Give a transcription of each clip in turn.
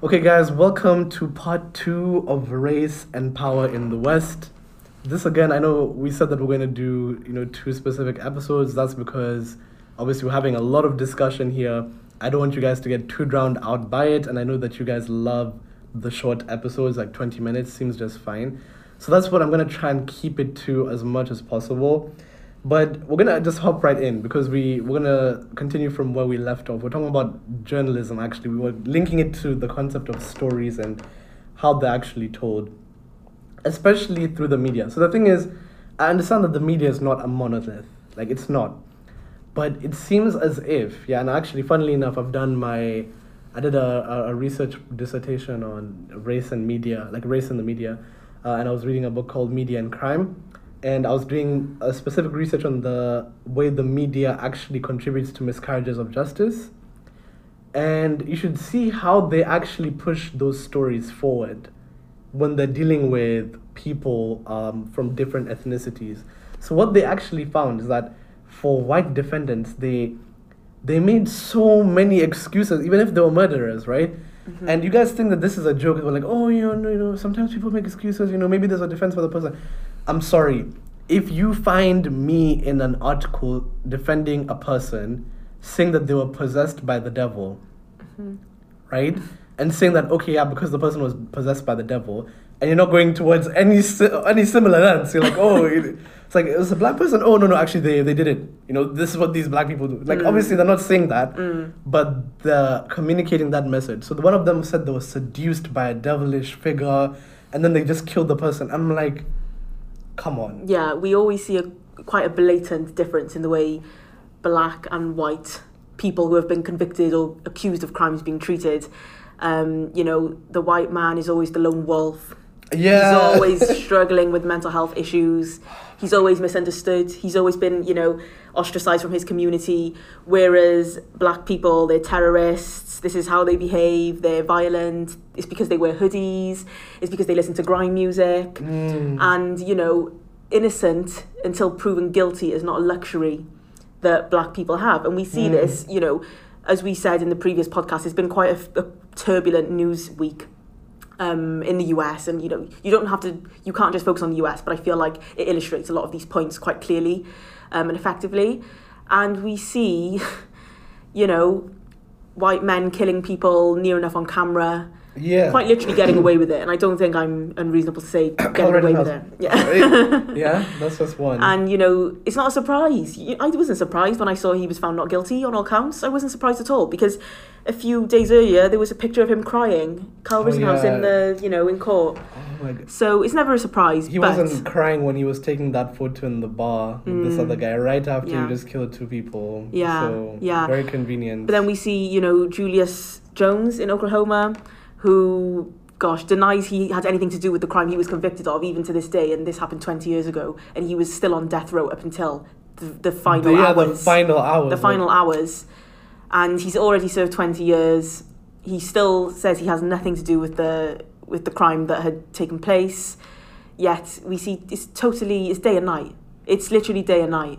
Okay, guys, welcome to part two of Race and Power in the West. This again, I know we said that we're going to do, you know, two specific episodes. That's because obviously we're having a lot of discussion here. I don't want you guys to get too drowned out by it, and I know that you guys love the short episodes, like 20 minutes seems just fine. So that's what I'm going to try and keep it to as much as possible. But we're gonna just hop right in because we we're gonna continue from where we left off. We're talking about journalism. Actually, we were linking it to the concept of stories and how they're actually told, especially through the media. So the thing is, I understand that the media is not a monolith. Like it's not, but it seems as if yeah. And actually, funnily enough, I've done my I did a, a, research dissertation on race and media, like race in the media, uh, and I was reading a book called Media and Crime and I was doing a specific research on the way the media actually contributes to miscarriages of justice. And you should see how they actually push those stories forward when they're dealing with people um, from different ethnicities. So what they actually found is that for white defendants, they they made so many excuses, even if they were murderers, right? Mm-hmm. And you guys think that this is a joke. We're like, oh, you know, you know, sometimes people make excuses. You know, maybe there's a defense for the person. I'm sorry. If you find me in an article defending a person saying that they were possessed by the devil, mm-hmm. right? And saying that okay, yeah, because the person was possessed by the devil, and you're not going towards any any similar lens. You're like, oh, it's like it was a black person. Oh no, no, actually they they did it. You know, this is what these black people do. Like mm. obviously they're not saying that, mm. but they're communicating that message. So the, one of them said they were seduced by a devilish figure, and then they just killed the person. I'm like come on. Yeah, we always see a quite a blatant difference in the way black and white people who have been convicted or accused of crimes being treated. Um, you know, the white man is always the lone wolf. Yeah. He's always struggling with mental health issues. He's always misunderstood. He's always been, you know, ostracized from his community. Whereas black people, they're terrorists. This is how they behave. They're violent. It's because they wear hoodies. It's because they listen to grime music. Mm. And, you know, innocent until proven guilty is not a luxury that black people have. And we see mm. this, you know, as we said in the previous podcast, it's been quite a, a turbulent news week um, in the US, and you know you don't have to, you can't just focus on the US, but I feel like it illustrates a lot of these points quite clearly um, and effectively, and we see, you know, white men killing people near enough on camera. Yeah. Quite literally getting away with it, and I don't think I'm unreasonable to say getting away with it. Yeah. yeah, that's just one. And you know, it's not a surprise. I wasn't surprised when I saw he was found not guilty on all counts. I wasn't surprised at all because a few days earlier, there was a picture of him crying, Kyle oh, yeah. in the, you know, in court. Oh my God. So it's never a surprise. He wasn't crying when he was taking that photo in the bar with mm, this other guy right after yeah. he just killed two people. Yeah, so yeah, very convenient. But then we see, you know, Julius Jones in Oklahoma, who gosh, denies he had anything to do with the crime he was convicted of, even to this day. And this happened 20 years ago, and he was still on death row up until the, the final yeah, hours. the final hours. The final hours and he's already served 20 years. He still says he has nothing to do with the with the crime that had taken place. Yet we see it's totally it's day and night. It's literally day and night.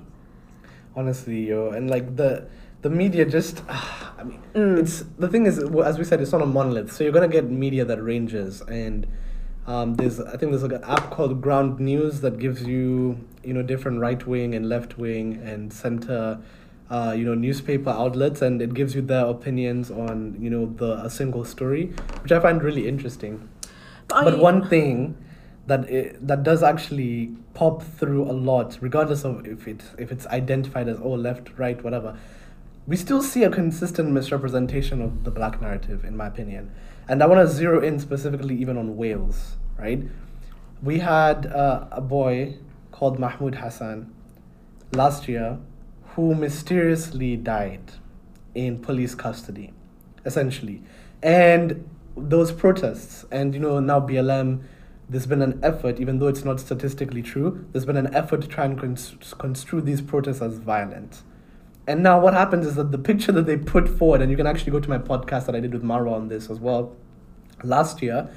Honestly, yo, and like the the media just I mean mm. it's the thing is as we said it's not a monolith. So you're gonna get media that ranges and um, there's I think there's like an app called Ground News that gives you you know different right wing and left wing and center uh, you know newspaper outlets and it gives you their opinions on you know the a single story which i find really interesting but, but one thing that it, that does actually pop through a lot regardless of if it if it's identified as oh left right whatever we still see a consistent misrepresentation of the black narrative in my opinion and i want to zero in specifically even on wales right we had uh, a boy called mahmoud hassan last year who mysteriously died in police custody, essentially. And those protests, and you know, now BLM, there's been an effort, even though it's not statistically true, there's been an effort to try and construe these protests as violent. And now what happens is that the picture that they put forward, and you can actually go to my podcast that I did with Marwa on this as well, last year,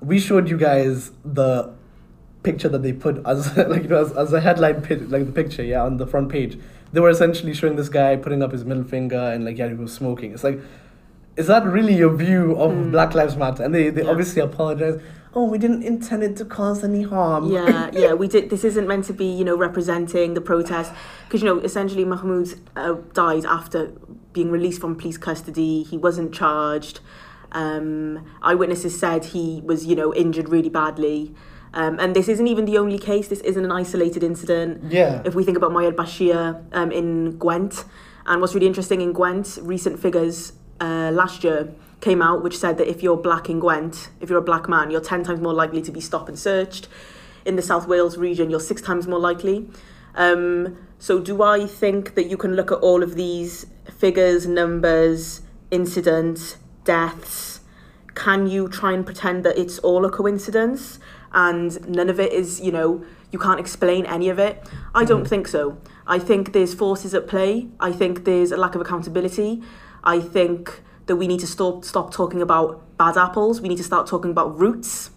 we showed you guys the picture that they put as like you know as, as a headline pit, like the picture yeah on the front page they were essentially showing this guy putting up his middle finger and like yeah he was smoking it's like is that really your view of hmm. Black Lives Matter? And they, they. Yeah. obviously apologize. Oh, we didn't intend it to cause any harm. yeah, yeah, we did. This isn't meant to be, you know, representing the protest because you know, essentially, Mahmoud uh, died after being released from police custody. He wasn't charged. Um, eyewitnesses said he was, you know, injured really badly. Um, and this isn't even the only case. This isn't an isolated incident. Yeah. If we think about Moyied Bashir um, in Gwent, and what's really interesting in Gwent, recent figures uh, last year came out which said that if you're black in Gwent, if you're a black man, you're 10 times more likely to be stopped and searched. In the South Wales region, you're six times more likely. Um, so, do I think that you can look at all of these figures, numbers, incidents, deaths? Can you try and pretend that it's all a coincidence and none of it is, you know, you can't explain any of it? I don't think so. I think there's forces at play. I think there's a lack of accountability. I think that we need to stop stop talking about bad apples. We need to start talking about roots.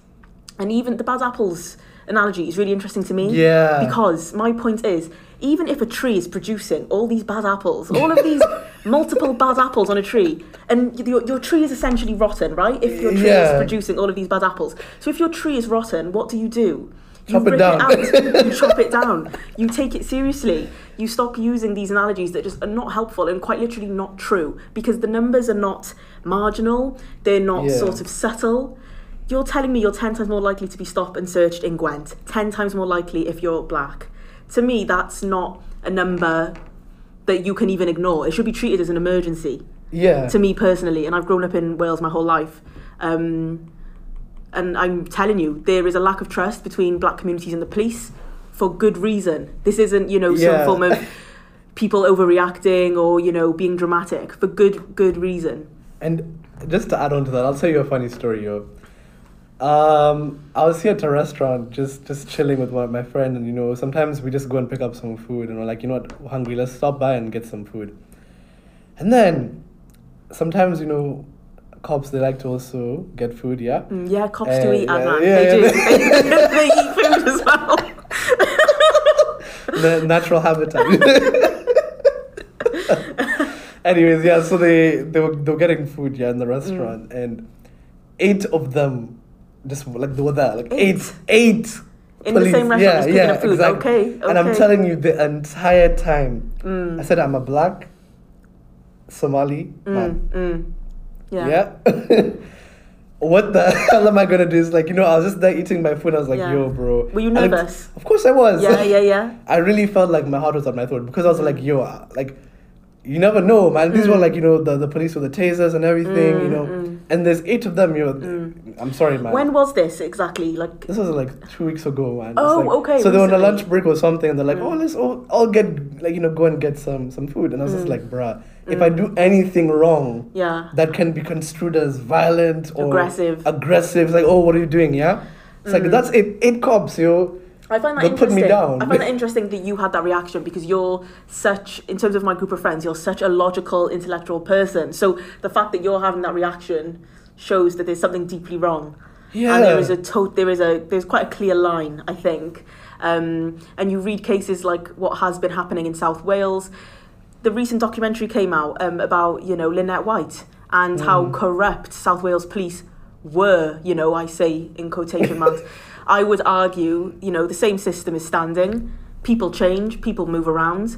And even the bad apples analogy is really interesting to me. Yeah. Because my point is, even if a tree is producing all these bad apples, all of these multiple bad apples on a tree, and your, your tree is essentially rotten, right? If your tree Yeah. is producing all of these bad apples. So if your tree is rotten, what do you do? You Chop it down. out. you chop it down. You take it seriously. You stop using these analogies that just are not helpful and quite literally not true because the numbers are not marginal. They're not Yeah. sort of subtle. You're telling me you're 10 times more likely to be stopped and searched in Gwent, 10 times more likely if you're black. To me, that's not a number that you can even ignore. It should be treated as an emergency, Yeah. to me personally. And I've grown up in Wales my whole life. Um, and I'm telling you, there is a lack of trust between black communities and the police for good reason. This isn't, you know, Yeah. some form of people overreacting or, you know, being dramatic for good good reason. And just to add on to that, I'll tell you a funny story, yo. Um, I was here at a restaurant, just just chilling with one, my friend, and you know, sometimes we just go and pick up some food, and we're like, you know what, we're hungry, let's stop by and get some food. And then, sometimes you know, cops they like to also get food, yeah. Mm, yeah, cops Uh, do eat yeah, yeah, they yeah. do. they, they eat food as well. the natural habitat. Anyways, yeah, so they they were they were getting food yeah in the restaurant, Mm. and eight of them just like they were there, like eight, Eight? eight. In the same restaurant, just picking up food. Okay, And I'm telling you, the entire time, Mm. I said I'm a black Somali man. Mm, mm. Yeah. Yeah. what the hell am I gonna do? Is like you know, I was just there eating my food. I was like, Yeah. yo, bro. Were you nervous? of course I was. Yeah, yeah, yeah. I really felt like my heart was on my throat because I was like, yo, uh, like, you never know, man. These were Mm. like, you know, the, the police with the tasers and everything, you Mm, know. mm. And there's eight of them, you know. Mm. I'm sorry, man. When was this exactly? Like, this was like two weeks ago, man. Oh, like- okay, So they were on a lunch break or something, and they're like, Mm. "Oh, let's all, all get like you know go and get some some food." And I was just Mm. like, "Bruh, if I Mm. do anything wrong, yeah. that can be construed as violent or Aggressive. Aggressive, it's like, oh, what are you doing? Yeah, it's like Mm. that's eight eight cops, yo. I find that They'll put me interesting. down. I find that interesting that you had that reaction because you're such, in terms of my group of friends, you're such a logical, intellectual person. So the fact that you're having that reaction shows that there's something deeply wrong. Yeah. and there is a to- there is a there's quite a clear line I think um, and you read cases like what has been happening in South Wales the recent documentary came out um, about you know Lynette White and how Mm. corrupt South Wales police were you know I say in quotation marks I would argue you know the same system is standing people change people move around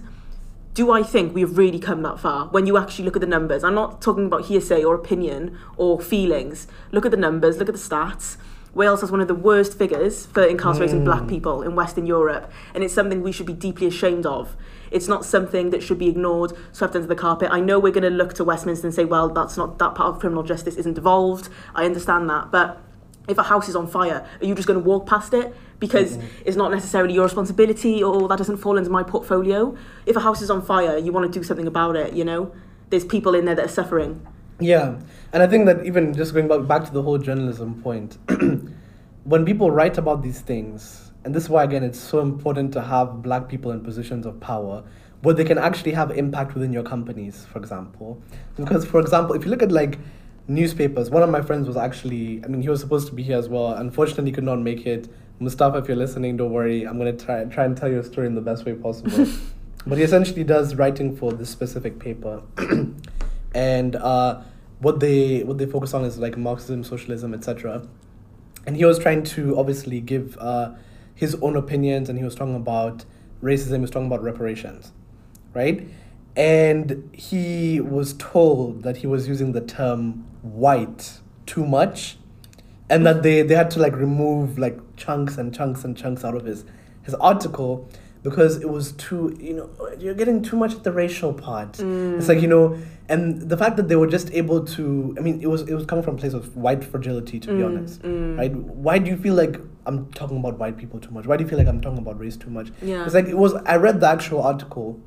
do I think we've really come that far when you actually look at the numbers? I'm not talking about hearsay or opinion or feelings. Look at the numbers, look at the stats. Wales has one of the worst figures for incarcerating Mm. black people in Western Europe, and it's something we should be deeply ashamed of. It's not something that should be ignored, swept under the carpet. I know we're going to look to Westminster and say, well, that's not that part of criminal justice isn't devolved. I understand that, but if a house is on fire, are you just going to walk past it because mm-hmm. it's not necessarily your responsibility or that doesn't fall into my portfolio? If a house is on fire, you want to do something about it, you know? There's people in there that are suffering. Yeah, and I think that even just going back back to the whole journalism point, when people write about these things, and this is why again it's so important to have black people in positions of power, where they can actually have impact within your companies, for example. Because for example, if you look at like newspapers, one of my friends was actually, I mean, he was supposed to be here as well. Unfortunately, he could not make it. Mustafa, if you're listening, don't worry. I'm gonna try try and tell you a story in the best way possible. but he essentially does writing for this specific paper, and uh, what they what they focus on is like Marxism, socialism, etc. And he was trying to obviously give uh, his own opinions, and he was talking about racism. He was talking about reparations, right? And he was told that he was using the term white too much, and that they, they had to like remove like chunks and chunks and chunks out of his his article because it was too you know you're getting too much at the racial part. It's like you know and the fact that they were just able to i mean it was it was coming from a place of white fragility to be mm, honest mm. right? Why do you feel like i'm talking about white people too much? Why do you feel like i'm talking about race too much? Yeah. it's like it was i read the actual article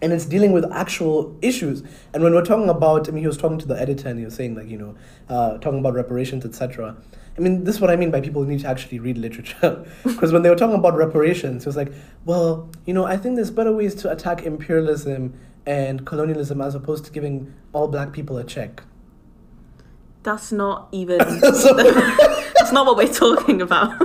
and it's dealing with actual issues. And when we're talking about, I mean, he was talking to the editor and he was saying like, you know, uh, talking about reparations, etc. I mean, this is what I mean by people who need to actually read literature. Because when they were talking about reparations, it was like, well, you know, I think there's better ways to attack imperialism and colonialism as opposed to giving all black people a check. That's not even. So- that's not what we're talking about.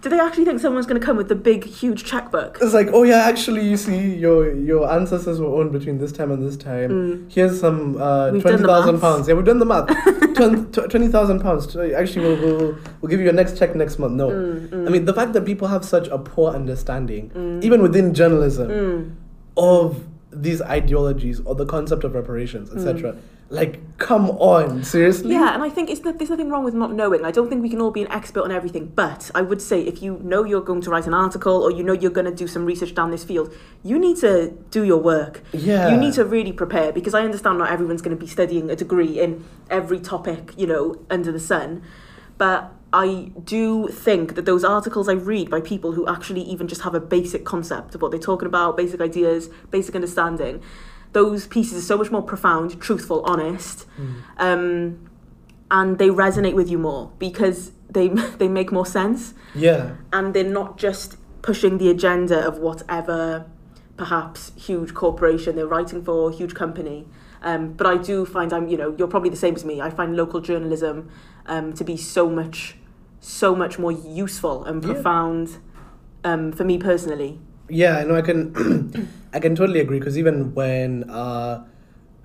Do they actually think someone's going to come with the big, huge checkbook? It's like, oh yeah, actually, you see, your your ancestors were owned between this time and this time. Here's some uh, Mm. We've twenty thousand pounds. Yeah, we've done the math. Twen- tw- twenty thousand pounds. Actually, we'll, we'll we'll give you your next check next month. No, Mm, I mean the fact that people have such a poor understanding, Mm. even within journalism, of these ideologies or the concept of reparations, etc. Like, come on, seriously. Yeah, and I think it's there's nothing wrong with not knowing. I don't think we can all be an expert on everything, but I would say if you know you're going to write an article or you know you're going to do some research down this field, you need to do your work. Yeah. You need to really prepare because I understand not everyone's going to be studying a degree in every topic, you know, under the sun. But I do think that those articles I read by people who actually even just have a basic concept of what they're talking about, basic ideas, basic understanding, those pieces are so much more profound, truthful, honest, um, and they resonate with you more because they they make more sense Yeah. and they're not just pushing the agenda of whatever perhaps huge corporation they're writing for, huge company. Um, but I do find I'm, you know, you're probably the same as me. I find local journalism um, to be so much, so much more useful and Yeah. profound um, for me personally. Yeah, I know. I can, I can totally agree. Because even when uh,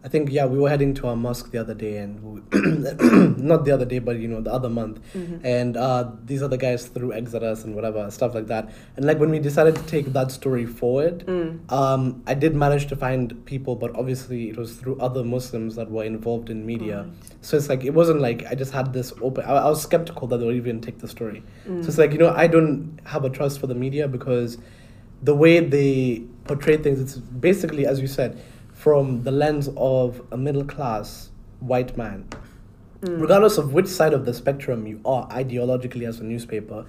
I think yeah, we were heading to our mosque the other day, and we, not the other day, but you know the other month, and uh, these other guys threw Exodus and whatever stuff like that. And like when we decided to take that story forward, um, I did manage to find people, but obviously it was through other Muslims that were involved in media. So it's like it wasn't like I just had this open. I, I was skeptical that they would even take the story. So it's like you know I don't have a trust for the media because the way they portray things, it's basically, as you said, from the lens of a middle class white man. Mm. Regardless of which side of the spectrum you are ideologically as a newspaper,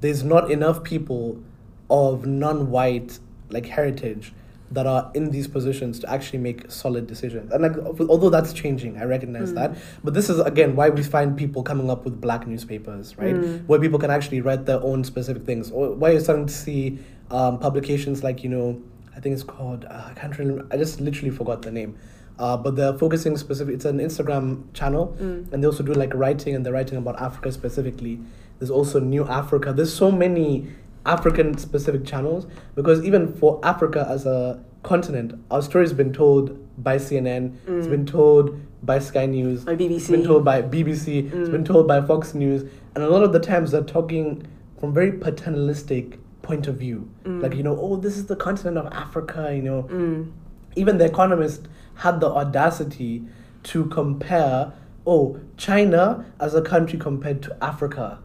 there's not enough people of non white like heritage that are in these positions to actually make solid decisions. And like although that's changing, I recognize that. But this is again why we find people coming up with black newspapers, right? Where people can actually write their own specific things. Or why you're starting to see um, publications like, you know, I think it's called uh, I can't remember I just literally forgot the name. Uh, but they're focusing specific it's an Instagram channel and they also do like writing and they're writing about Africa specifically. There's also New Africa. There's so many African specific channels because even for Africa as a continent, our story's been told by CNN, it's been told by Sky News, By it's been BBC. told by BBC, it's been told by Fox News, and a lot of the times they're talking from very paternalistic point of view. Like, you know, oh, this is the continent of Africa, you know. Even The Economist had the audacity to compare, oh, China as a country compared to Africa.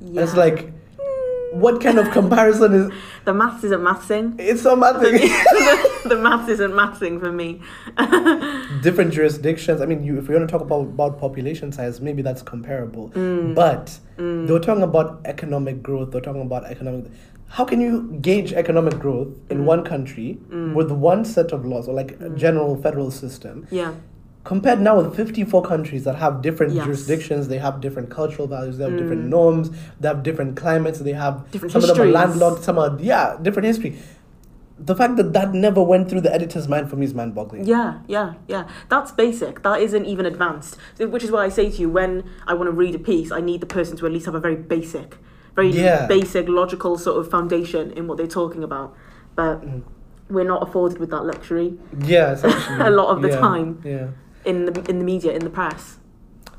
It's like, what kind of comparison is The maths isn't mathsing. it's so mad the maths isn't mathsing for me. different jurisdictions. I mean, you if we want to talk about, about population size, maybe that's comparable. Mm. But mm. they were talking about economic growth. They're talking about economic. How can you gauge economic growth in mm. one country with one set of laws or like a general federal system? Yeah. Compared now with 54 countries that have different Yes. jurisdictions, they have different cultural values, they have different norms, they have different climates, they have Different some of them are landlocked, some are yeah, different history. The fact that that never went through the editor's mind for me is mind-boggling. Yeah, yeah, yeah. That's basic. That isn't even advanced. Which is why I say to you, when I want to read a piece, I need the person to at least have a very basic, very Yeah. basic, logical sort of foundation in what they're talking about. But Mm. we're not afforded with that luxury. Yeah. A lot of the Yeah, time. Yeah. In the in the media, in the press.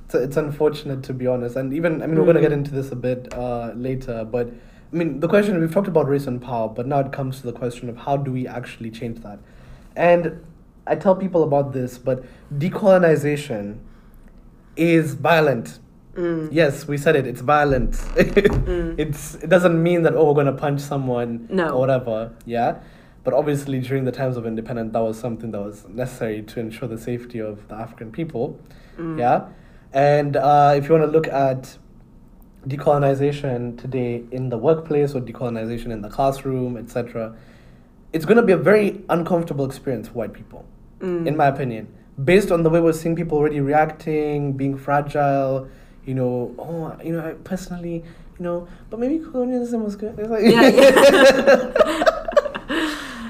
it's, it's unfortunate to be honest. And even i mean we're going to get into this a bit uh, later but i mean the question we've talked about race and power but now it comes to the question of how do we actually change that? And i tell people about this but decolonization is violent. Mm. yes we said it it's violent. It's it doesn't mean that oh we're going to punch someone No. or whatever yeah but obviously during the times of independence that was something that was necessary to ensure the safety of the african people. Mm. yeah? And uh, if you want to look at decolonization today in the workplace or decolonization in the classroom etc it's going to be a very uncomfortable experience for white people Mm. in my opinion. Based on the way we're seeing people already reacting being fragile you know oh you know I personally you know but maybe colonialism was good. Like- Yeah,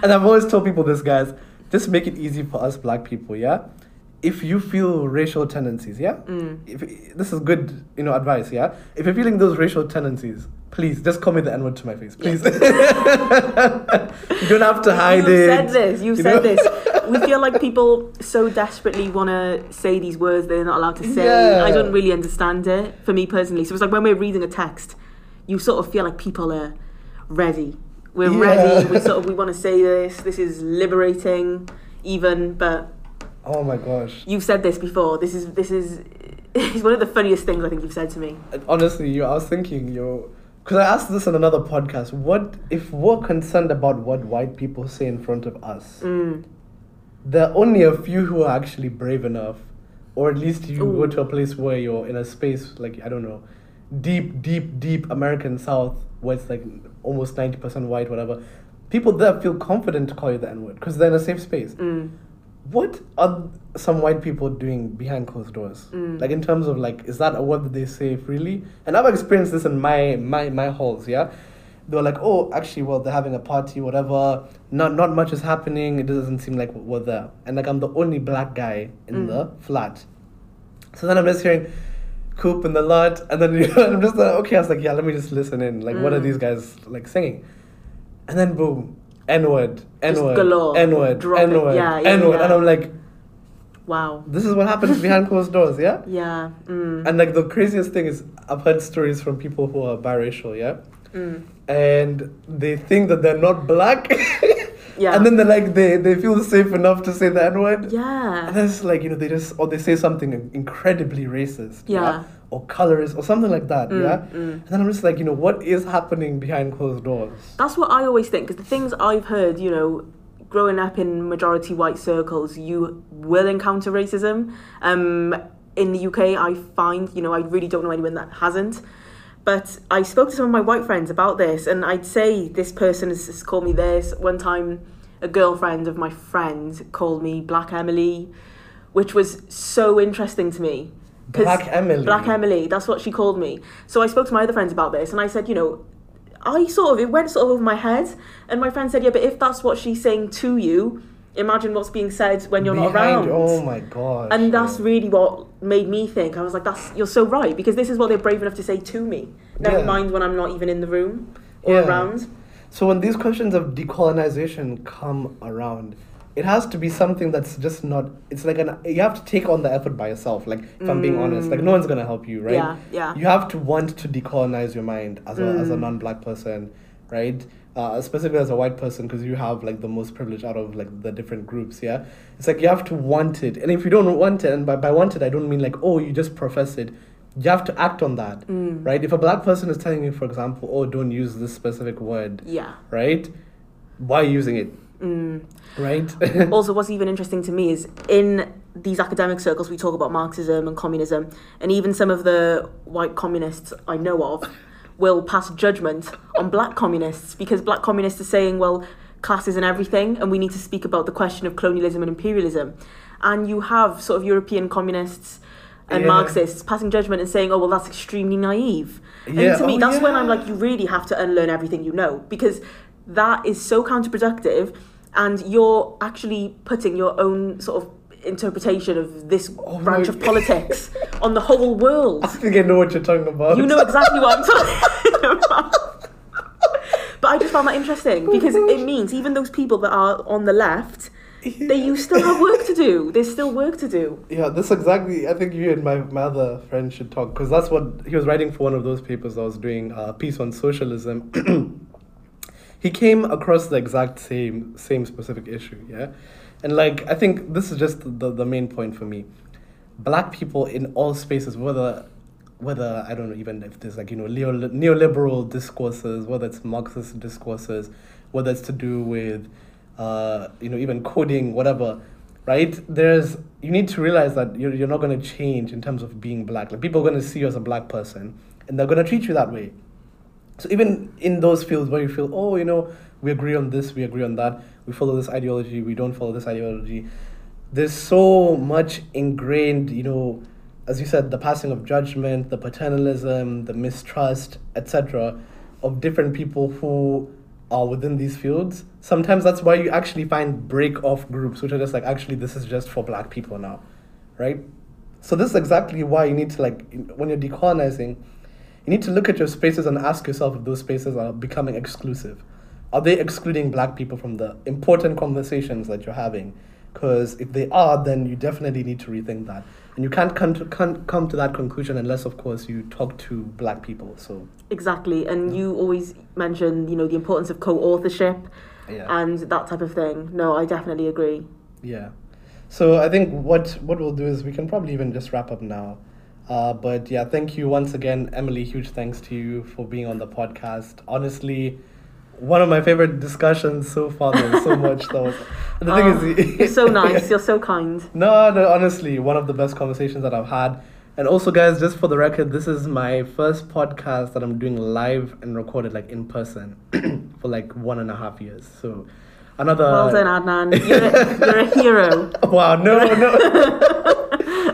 and I've always told people this, guys. Just make it easy for us black people, yeah. If you feel racial tendencies, yeah. Mm. If this is good, you know, advice, yeah. If you're feeling those racial tendencies, please just call me the N word to my face, please. you don't have to hide it. You've said this. You've you said know? this. We feel like people so desperately want to say these words they're not allowed to say. Yeah. I don't really understand it. For me personally, so it's like when we're reading a text, you sort of feel like people are ready. We're Yeah. ready. We sort of we want to say this. This is liberating, even. But Oh my gosh. you've said this before. This is this is. It's one of the funniest things I think you've said to me. Honestly, you, I was thinking, yo, because I asked this in another podcast. What if we're concerned about what white people say in front of us? Mm. there are only a few who are actually brave enough, or at least you go to a place where you're in a space like I don't know, deep, deep, deep American South where it's like almost ninety percent white, whatever. People there feel confident to call you the N word because they're in a safe space. Mm. What are some white people doing behind closed doors? Mm. Like in terms of like, is that a word that they say freely? And I've experienced this in my my my halls. Yeah, they were like, oh, actually, well, they're having a party, whatever. Not not much is happening. It doesn't seem like we're there. And like I'm the only black guy in Mm. the flat. So then I'm just hearing Coop in the lot, and then you know, I'm just like, okay. I was like, yeah, let me just listen in. Like, what are Mm. these guys like singing? And then boom, N word, N word. N word. N word, Yeah, yeah, N word, and I'm like, Wow. this is what happens behind closed doors, yeah. Yeah. Mm. And like the craziest thing is, I've heard stories from people who are biracial, yeah, Mm. and they think that they're not black, Yeah. and then they're like they they feel safe enough to say the N word. yeah. And then it's like, you know, they just, or they say something incredibly racist. Yeah. Or colorist or something like that. Mm, yeah. mm. And then I'm just like, you know, what is happening behind closed doors? That's what I always think because the things I've heard, you know, growing up in majority white circles, you will encounter racism. Um, in the UK, I find, you know, I really don't know anyone that hasn't. But I spoke to some of my white friends about this, and I'd say this person has, has called me this. One time, a girlfriend of my friend called me Black Emily, which was so interesting to me. Black Emily. Black Emily, that's what she called me. So I spoke to my other friends about this, and I said, you know, I sort of it went sort of over my head, and my friend said, yeah, but if that's what she's saying to you, imagine what's being said when you're not around. Oh my god. and that's really what made me think. I was like, "That's you're so right," because this is what they're brave enough to say to me. Never Yeah. mind when I'm not even in the room or Yeah. around. So when these questions of decolonization come around, it has to be something that's just not. It's like an you have to take on the effort by yourself. Like if I'm being honest, like no one's gonna help you, right? Yeah, yeah. You have to want to decolonize your mind as a as a Mm. non-black person, right? Uh, specifically as a white person, because you have like the most privilege out of like the different groups. Yeah, it's like you have to want it, and if you don't want it, and by by want it, I don't mean like oh you just profess it. You have to act on that, Mm. right? If a black person is telling you, for example, oh don't use this specific word, Yeah. right? Why are you using it, Mm. right? also, what's even interesting to me is in these academic circles, we talk about Marxism and communism, and even some of the white communists I know of will pass judgment on black communists because black communists are saying, well, class isn't everything, and we need to speak about the question of colonialism and imperialism. And you have sort of European communists and Yeah. Marxists passing judgment and saying, oh, well, that's extremely naive. And Yeah, to me, oh, that's when I'm like, you really have to unlearn everything you know because that is so counterproductive and you're actually putting your own sort of interpretation of this Oh branch of politics on the whole world. I think I know what you're talking about. You know exactly what I'm talking about. But I just found that interesting oh because Oh it means even those people that are on the left, They you still have work to do. There's still work to do. Yeah, this exactly. I think you and my, my other friend should talk because that's what he was writing for one of those papers I was doing uh, a piece on socialism. he came across the exact same same specific issue, yeah, and like I think this is just the the main point for me. Black people in all spaces, whether whether I don't know even if there's like you know neo, neoliberal discourses, whether it's Marxist discourses, whether it's to do with uh, you know even coding, whatever right? There's you need to realize that you're you're not going to change in terms of being black. Like people are going to see you as a black person, and they're going to treat you that way. So even in those fields where you feel, oh, you know, we agree on this, we agree on that, we follow this ideology, we don't follow this ideology. There's so much ingrained, you know, as you said, the passing of judgment, the paternalism, the mistrust, etc., of different people who are within these fields. Sometimes that's why you actually find break off groups, which are just like, actually, this is just for black people now, right? So this is exactly why you need to like when you're decolonizing you need to look at your spaces and ask yourself if those spaces are becoming exclusive. Are they excluding black people from the important conversations that you're having? Because if they are, then you definitely need to rethink that. And you can't come to, can't come to that conclusion unless, of course, you talk to black people. So exactly, and yeah. you always mention, you know, the importance of co-authorship yeah. and that type of thing. No, I definitely agree. Yeah. So I think what what we'll do is we can probably even just wrap up now. Uh, but yeah, thank you once again, Emily. Huge thanks to you for being on the podcast. Honestly, one of my favorite discussions so far. There's so much that was. The oh, thing is, you're so nice. You're so kind. No, no, honestly, one of the best conversations that I've had. And also, guys, just for the record, this is my first podcast that I'm doing live and recorded like in person for like one and a half years. So, another. Well done, Adnan. You're a, you're a hero. wow! No, no.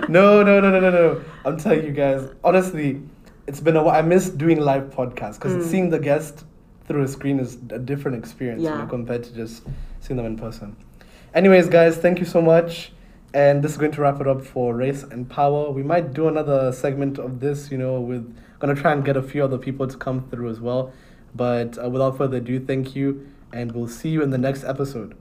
no, no, no, no, no, no. I'm telling you guys, honestly, it's been a while. I miss doing live podcasts because mm. seeing the guest through a screen is a different experience yeah. you know, compared to just seeing them in person. Anyways, guys, thank you so much. And this is going to wrap it up for Race and Power. We might do another segment of this, you know, with gonna try and get a few other people to come through as well. But uh, without further ado, thank you, and we'll see you in the next episode.